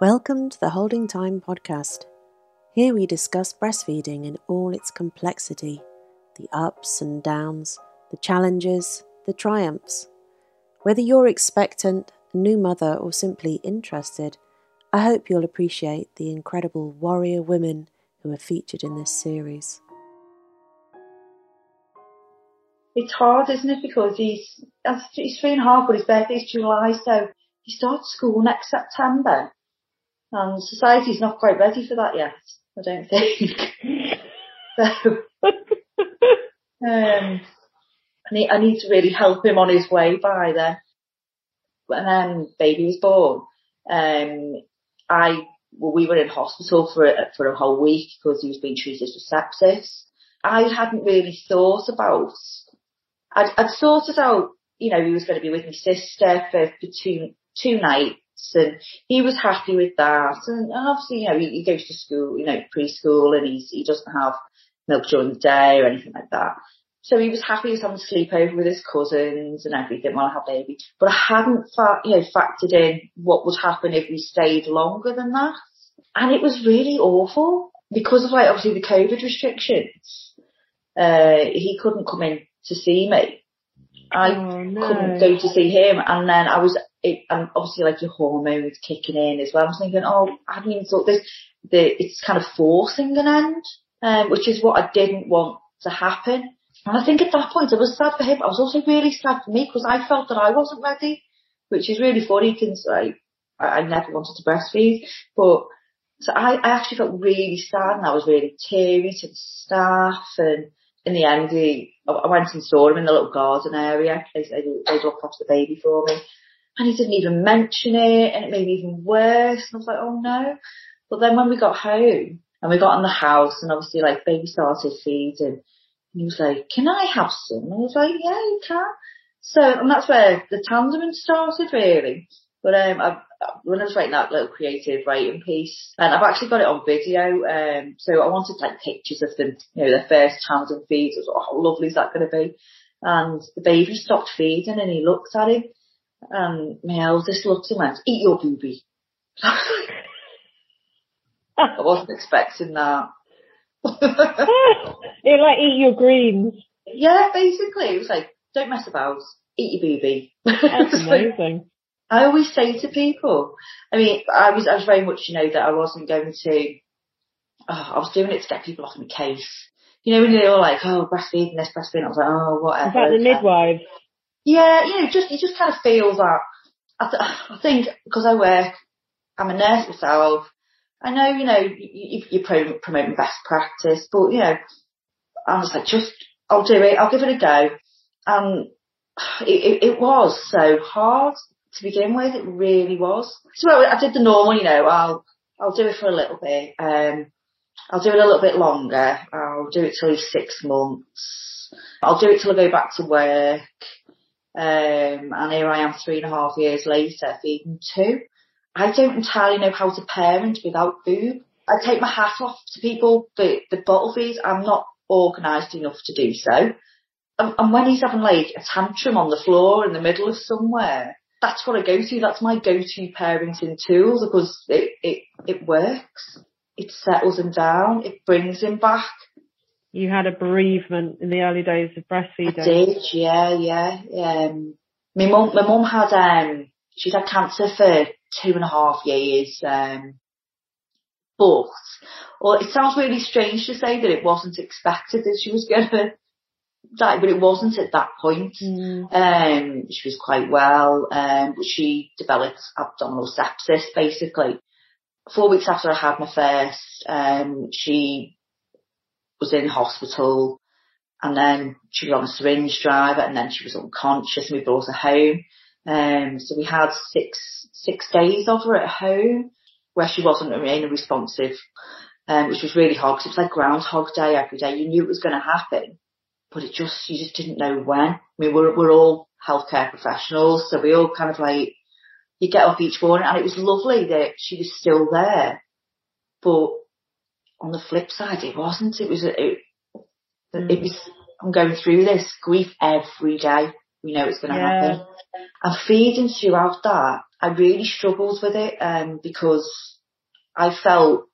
Welcome to the Holding Time podcast. Here we discuss breastfeeding in all its complexity the ups and downs, the challenges, the triumphs. Whether you're expectant, a new mother, or simply interested, I hope you'll appreciate the incredible warrior women who are featured in this series. It's hard, isn't it? Because he's he's three and a half, but his birthday's July, so he starts school next September. And society's not quite ready for that yet, I don't think. so, um, I need, I need to really help him on his way by then. When um, baby was born, um, I, well, we were in hospital for a, for a whole week because he was being treated for sepsis. I hadn't really thought about, I'd, I'd sorted out, you know, he was going to be with my sister for, for two, two nights and he was happy with that. And obviously, you know, he, he goes to school, you know, preschool and he's, he doesn't have milk during the day or anything like that. So he was happy he was having a sleepover with his cousins and everything while I had baby. But I hadn't, fa- you know, factored in what would happen if we stayed longer than that. And it was really awful because of like obviously the COVID restrictions. Uh, he couldn't come in to see me. I oh, no. couldn't go to see him and then I was it, and obviously like your hormones kicking in as well. I was thinking, oh, I hadn't even thought this, the, it's kind of forcing an end, um, which is what I didn't want to happen. And I think at that point I was sad for him. I was also really sad for me because I felt that I wasn't ready, which is really funny because I, I never wanted to breastfeed, but so I, I actually felt really sad and I was really teary to the staff and in the end, he, I went and saw him in the little garden area. They, they, they looked after the baby for me and he didn't even mention it and it made me even worse. And I was like, oh no. But then when we got home and we got in the house and obviously like baby started feeding and he was like, can I have some? And I was like, yeah, you can. So, and that's where the tandem started really. But um, I, when I was writing that little creative writing piece, and I've actually got it on video, um, so I wanted like pictures of them, you know, their first tandem feeds. I was like, oh, how lovely is that going to be? And the baby stopped feeding and he looked at him and my eldest looked and went, eat your booby. I wasn't expecting that. it like eat your greens. Yeah, basically. It was like, don't mess about, eat your booby. That's amazing. I always say to people, I mean, I was, I was very much, you know, that I wasn't going to, oh, I was doing it to get people off my case. You know, when they were all like, oh, breastfeeding this, breastfeeding, I was like, oh, whatever. Is that the midwife? Yeah, you know, just you just kind of feel that. I, th- I think because I work, I'm a nurse myself. I know, you know, you, you're promoting best practice, but you know, I was like, just I'll do it. I'll give it a go. And it, it, it was so hard to begin with. It really was. So I did the normal, you know, I'll I'll do it for a little bit. Um, I'll do it a little bit longer. I'll do it till six months. I'll do it till I go back to work. Um, and here I am three and a half years later feeding two. I don't entirely know how to parent without boob. I take my hat off to people that, the bottle feeds. I'm not organised enough to do so. And, and when he's having like a tantrum on the floor in the middle of somewhere, that's what I go to. That's my go-to parenting tool because it, it, it works. It settles him down. It brings him back you had a bereavement in the early days of breastfeeding. I did, yeah, yeah. Um, my mum, my mum had, um, she'd had cancer for two and a half years, um, but, well, it sounds really strange to say that it wasn't expected that she was gonna die, but it wasn't at that point. Mm. Um, she was quite well, um, but she developed abdominal sepsis basically. Four weeks after I had my first, um, she was in hospital and then she was on a syringe driver and then she was unconscious and we brought her home. Um, so we had six, six days of her at home where she wasn't remaining responsive, um, which was really hard because it was like Groundhog Day every day. You knew it was going to happen, but it just, you just didn't know when. I mean, we're, we're all healthcare professionals, so we all kind of like, you get up each morning and it was lovely that she was still there, but on the flip side, it wasn't. It was, it, mm. it was, I'm going through this grief every day. We know it's going to Yeah. happen. And feeding throughout that, I really struggled with it, um, because I felt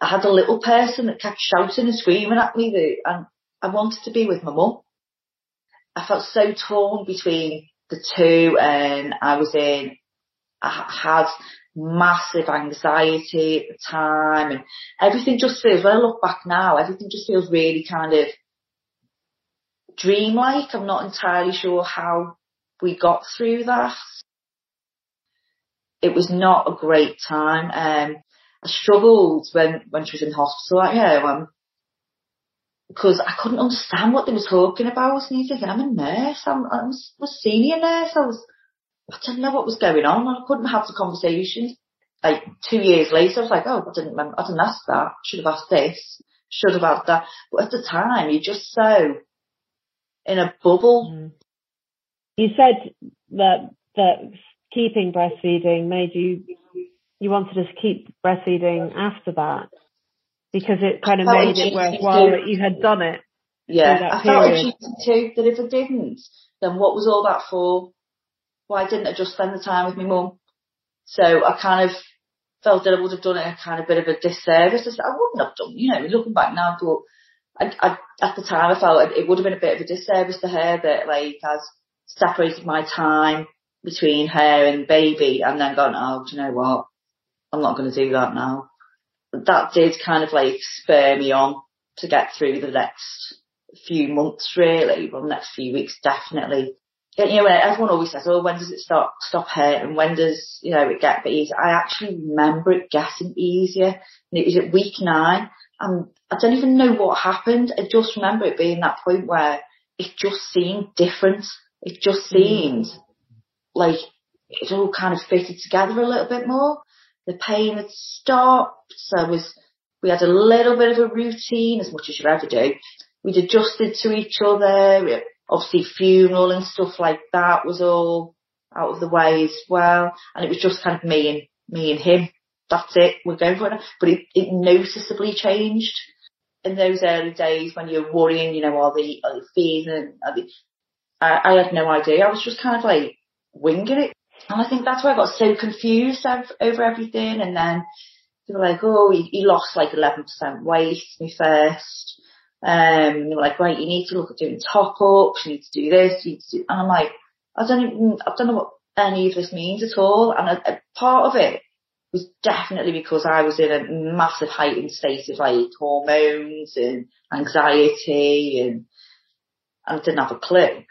I had a little person that kept shouting and screaming at me that, and I wanted to be with my mum. I felt so torn between the two and I was in, I had massive anxiety at the time and everything just feels, when I look back now, everything just feels really kind of dreamlike. I'm not entirely sure how we got through that. It was not a great time. Um, I struggled when, when she was in hospital, you know, um, because I couldn't understand what they were talking about. And I'm a nurse, I'm, I'm a senior nurse. I was, I didn't know what was going on. I couldn't have the conversations. Like two years later, I was like, oh, I didn't remember, I didn't ask that. Should have asked this. Should have had that. But at the time, you're just so in a bubble. Mm. You said that that keeping breastfeeding made you you wanted to keep breastfeeding after that because it kind of made it worthwhile that you had done it. Yeah, I felt achieved too that if I didn't, then what was all that for? Why didn't I just spend the time with my mum? So I kind of felt that I would have done it a kind of bit of a disservice. I said, I wouldn't have done, you know, looking back now, but I, I, at the time I felt it would have been a bit of a disservice to her that like I'd separated my time between her and baby and then gone, oh, do you know what? I'm not going to do that now. That did kind of like spur me on to get through the next few months really, well next few weeks definitely. You know, everyone always says, oh, when does it start, stop hurting? When does, you know, it get a bit easier? I actually remember it getting easier and it was at week nine and I don't even know what happened. I just remember it being that point where it just seemed different. It just mm. seemed like it all kind of fitted together a little bit more. The pain had stopped. So it was, we had a little bit of a routine as much as you ever do. We'd adjusted to each other. Obviously funeral and stuff like that was all out of the way as well. And it was just kind of me and, me and him. That's it. We're going for it. But it, it noticeably changed in those early days when you're worrying, you know, are the, are the fees and are the, I, I had no idea. I was just kind of like winging it. And I think that's why I got so confused over, everything. And then they were like, oh, he, he lost like 11% weight, me first. Um, and they were like, right, you need to look at doing top ups, you need to do this, you need to do, and I'm like, I don't even, I don't know what any of this means at all. And a, a part of it was definitely because I was in a massive heightened state of like hormones and anxiety and, and I didn't have a clue.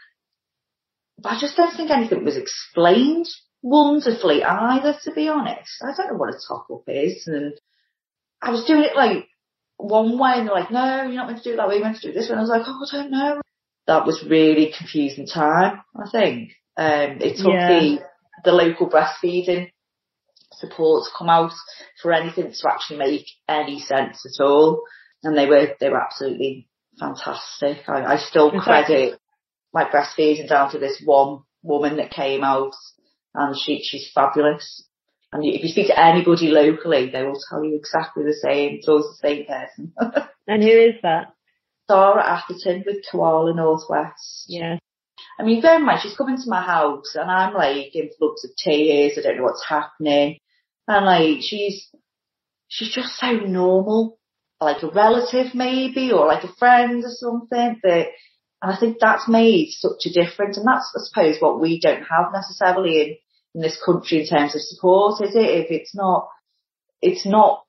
But I just don't think anything was explained wonderfully either, to be honest. I don't know what a top up is and I was doing it like one way and they're like, no, you're not meant to do it that way, you're meant to do it this way. And I was like, oh, I don't know. That was really confusing time, I think. Um, it took Yeah. the, the local breastfeeding support to come out for anything to actually make any sense at all. And they were, they were absolutely fantastic. I, I still fact- credit my breastfeeding down to this one woman that came out and she, she's fabulous. And if you speak to anybody locally, they will tell you exactly the same. It's always the same person. And who is that? Sarah Atherton with Koala Northwest. Yeah. I mean, bear in mind, she's coming to my house and I'm like in floods of tears. I don't know what's happening. And like, she's, she's just so normal. Like a relative maybe, or like a friend or something that, and I think that's made such a difference. And that's, I suppose, what we don't have necessarily in, in this country in terms of support, is it? If it's not, it's not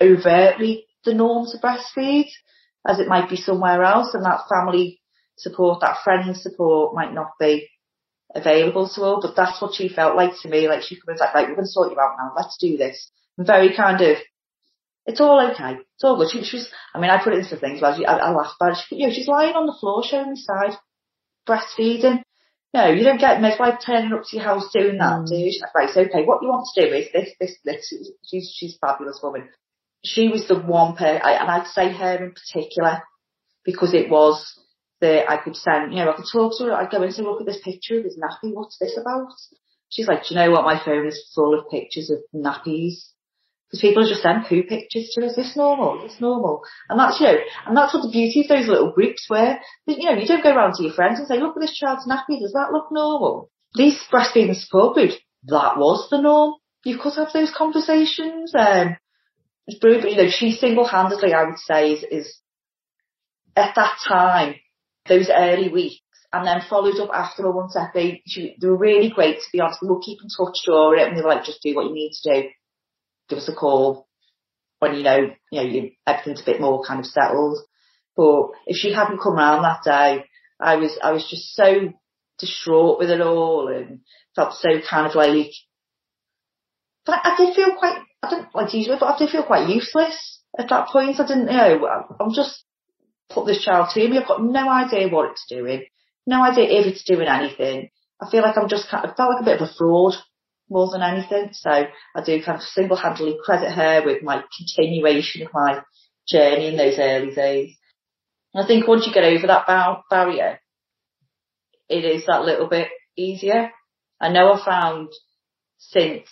overtly the norm to breastfeed as it might be somewhere else and that family support, that friend support might not be available to her, but that's what she felt like to me. Like she was like, right, we're going to sort you out now. Let's do this. And very kind of, it's all okay. It's all good. She, she was, I mean, I put it into things, but I, I laugh about it. She, you know, she's lying on the floor showing me side, breastfeeding. No, you don't get midwife turning up to your house doing that, Mm. do you? She's like, okay. What you want to do is this, this, this. She's, she's a fabulous woman. She was the one person, and I'd say her in particular, because it was that I could send, you know, I could talk to her, I'd go in and say, look at this picture of his nappy, what's this about? She's like, do you know what, my phone is full of pictures of nappies. Because people just send poo pictures to us. Is this normal? Is this normal? And that's, you know, and that's what the beauty of those little groups where, you know, you don't go around to your friends and say, look at this child's nappy. Does that look normal? These breastfeeding support groups, that was the norm. You could have those conversations. Um, it's brilliant. You know, she single-handedly, I would say, is, is at that time, those early weeks, and then followed up after a one set. They, she, they were really great to be honest. We'll keep in touch during it, and they were like, just do what you need to do give us a call when you know, you know, everything's a bit more kind of settled. But if she hadn't come around that day, I was, I was just so distraught with it all and felt so kind of like, but I, did feel quite, I didn't like to use it, but I did feel quite useless at that point. I didn't, you know, I'm just put this child to me. I've got no idea what it's doing, no idea if it's doing anything. I feel like I'm just kind of, I felt like a bit of a fraud more than anything. So I do kind of single-handedly credit her with my continuation of my journey in those early days. And I think once you get over that bar- barrier, it is that little bit easier. I know I found since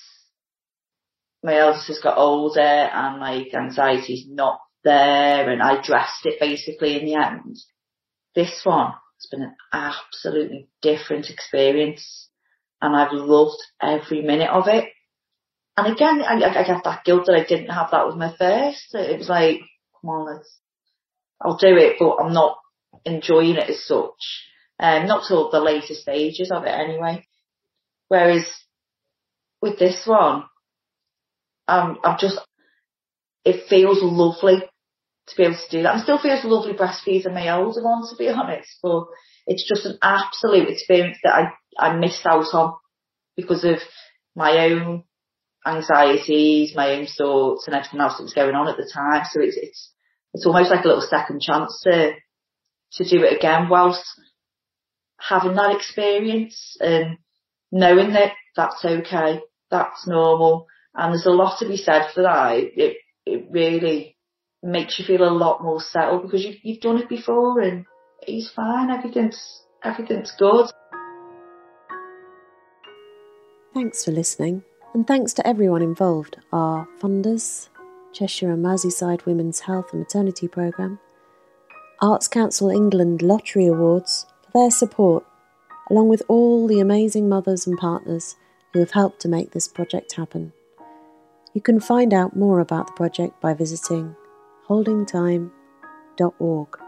my eldest has got older and my anxiety's not there and I addressed it basically in the end. This one has been an absolutely different experience and I've loved every minute of it. And again, I, I get that guilt that I didn't have that with my first. It was like, come on, let's, I'll do it, but I'm not enjoying it as such. Um, not till the later stages of it anyway. Whereas with this one, um, I've just, it feels lovely to be able to do that. It still feels lovely breastfeeding my older one, to be honest, but it's just an absolute experience that I I missed out on because of my own anxieties, my own thoughts and everything else that was going on at the time. So it's, it's, it's almost like a little second chance to, to do it again whilst having that experience and knowing that that's okay, that's normal. And there's a lot to be said for that. It, it really makes you feel a lot more settled because you've, you've done it before and he's fine. Everything's, everything's good. Thanks for listening, and thanks to everyone involved our funders, Cheshire and Merseyside Women's Health and Maternity Programme, Arts Council England Lottery Awards for their support, along with all the amazing mothers and partners who have helped to make this project happen. You can find out more about the project by visiting holdingtime.org.